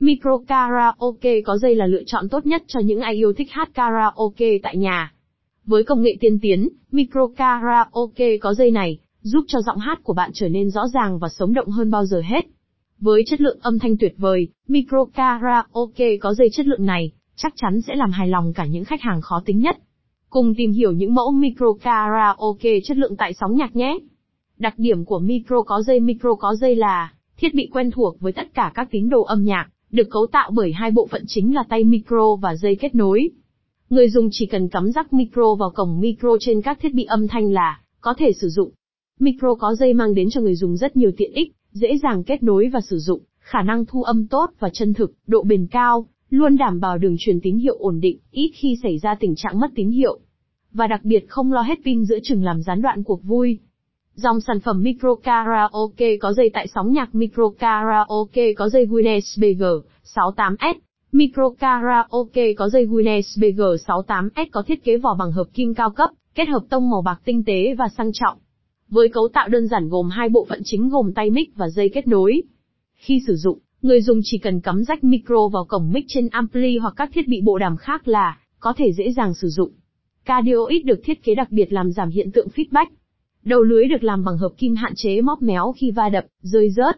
Micro karaoke có dây là lựa chọn tốt nhất cho những ai yêu thích hát karaoke tại nhà. Với công nghệ tiên tiến, micro karaoke có dây này giúp cho giọng hát của bạn trở nên rõ ràng và sống động hơn bao giờ hết. Với chất lượng âm thanh tuyệt vời, micro karaoke có dây chất lượng này chắc chắn sẽ làm hài lòng cả những khách hàng khó tính nhất. Cùng tìm hiểu những mẫu micro karaoke chất lượng tại sóng nhạc nhé. Đặc điểm của micro có dây micro có dây là thiết bị quen thuộc với tất cả các tín đồ âm nhạc, được cấu tạo bởi hai bộ phận chính là tay micro và dây kết nối. Người dùng chỉ cần cắm rắc micro vào cổng micro trên các thiết bị âm thanh là có thể sử dụng. Micro có dây mang đến cho người dùng rất nhiều tiện ích, dễ dàng kết nối và sử dụng, khả năng thu âm tốt và chân thực, độ bền cao, luôn đảm bảo đường truyền tín hiệu ổn định, ít khi xảy ra tình trạng mất tín hiệu. Và đặc biệt không lo hết pin giữa chừng làm gián đoạn cuộc vui. Dòng sản phẩm micro karaoke có dây tại sóng nhạc micro karaoke có dây Guinness BG 68S. Micro karaoke có dây Guinness BG 68S có thiết kế vỏ bằng hợp kim cao cấp, kết hợp tông màu bạc tinh tế và sang trọng. Với cấu tạo đơn giản gồm hai bộ phận chính gồm tay mic và dây kết nối. Khi sử dụng, người dùng chỉ cần cắm rách micro vào cổng mic trên ampli hoặc các thiết bị bộ đàm khác là có thể dễ dàng sử dụng. Cardioid được thiết kế đặc biệt làm giảm hiện tượng feedback. Đầu lưới được làm bằng hợp kim hạn chế móp méo khi va đập, rơi rớt.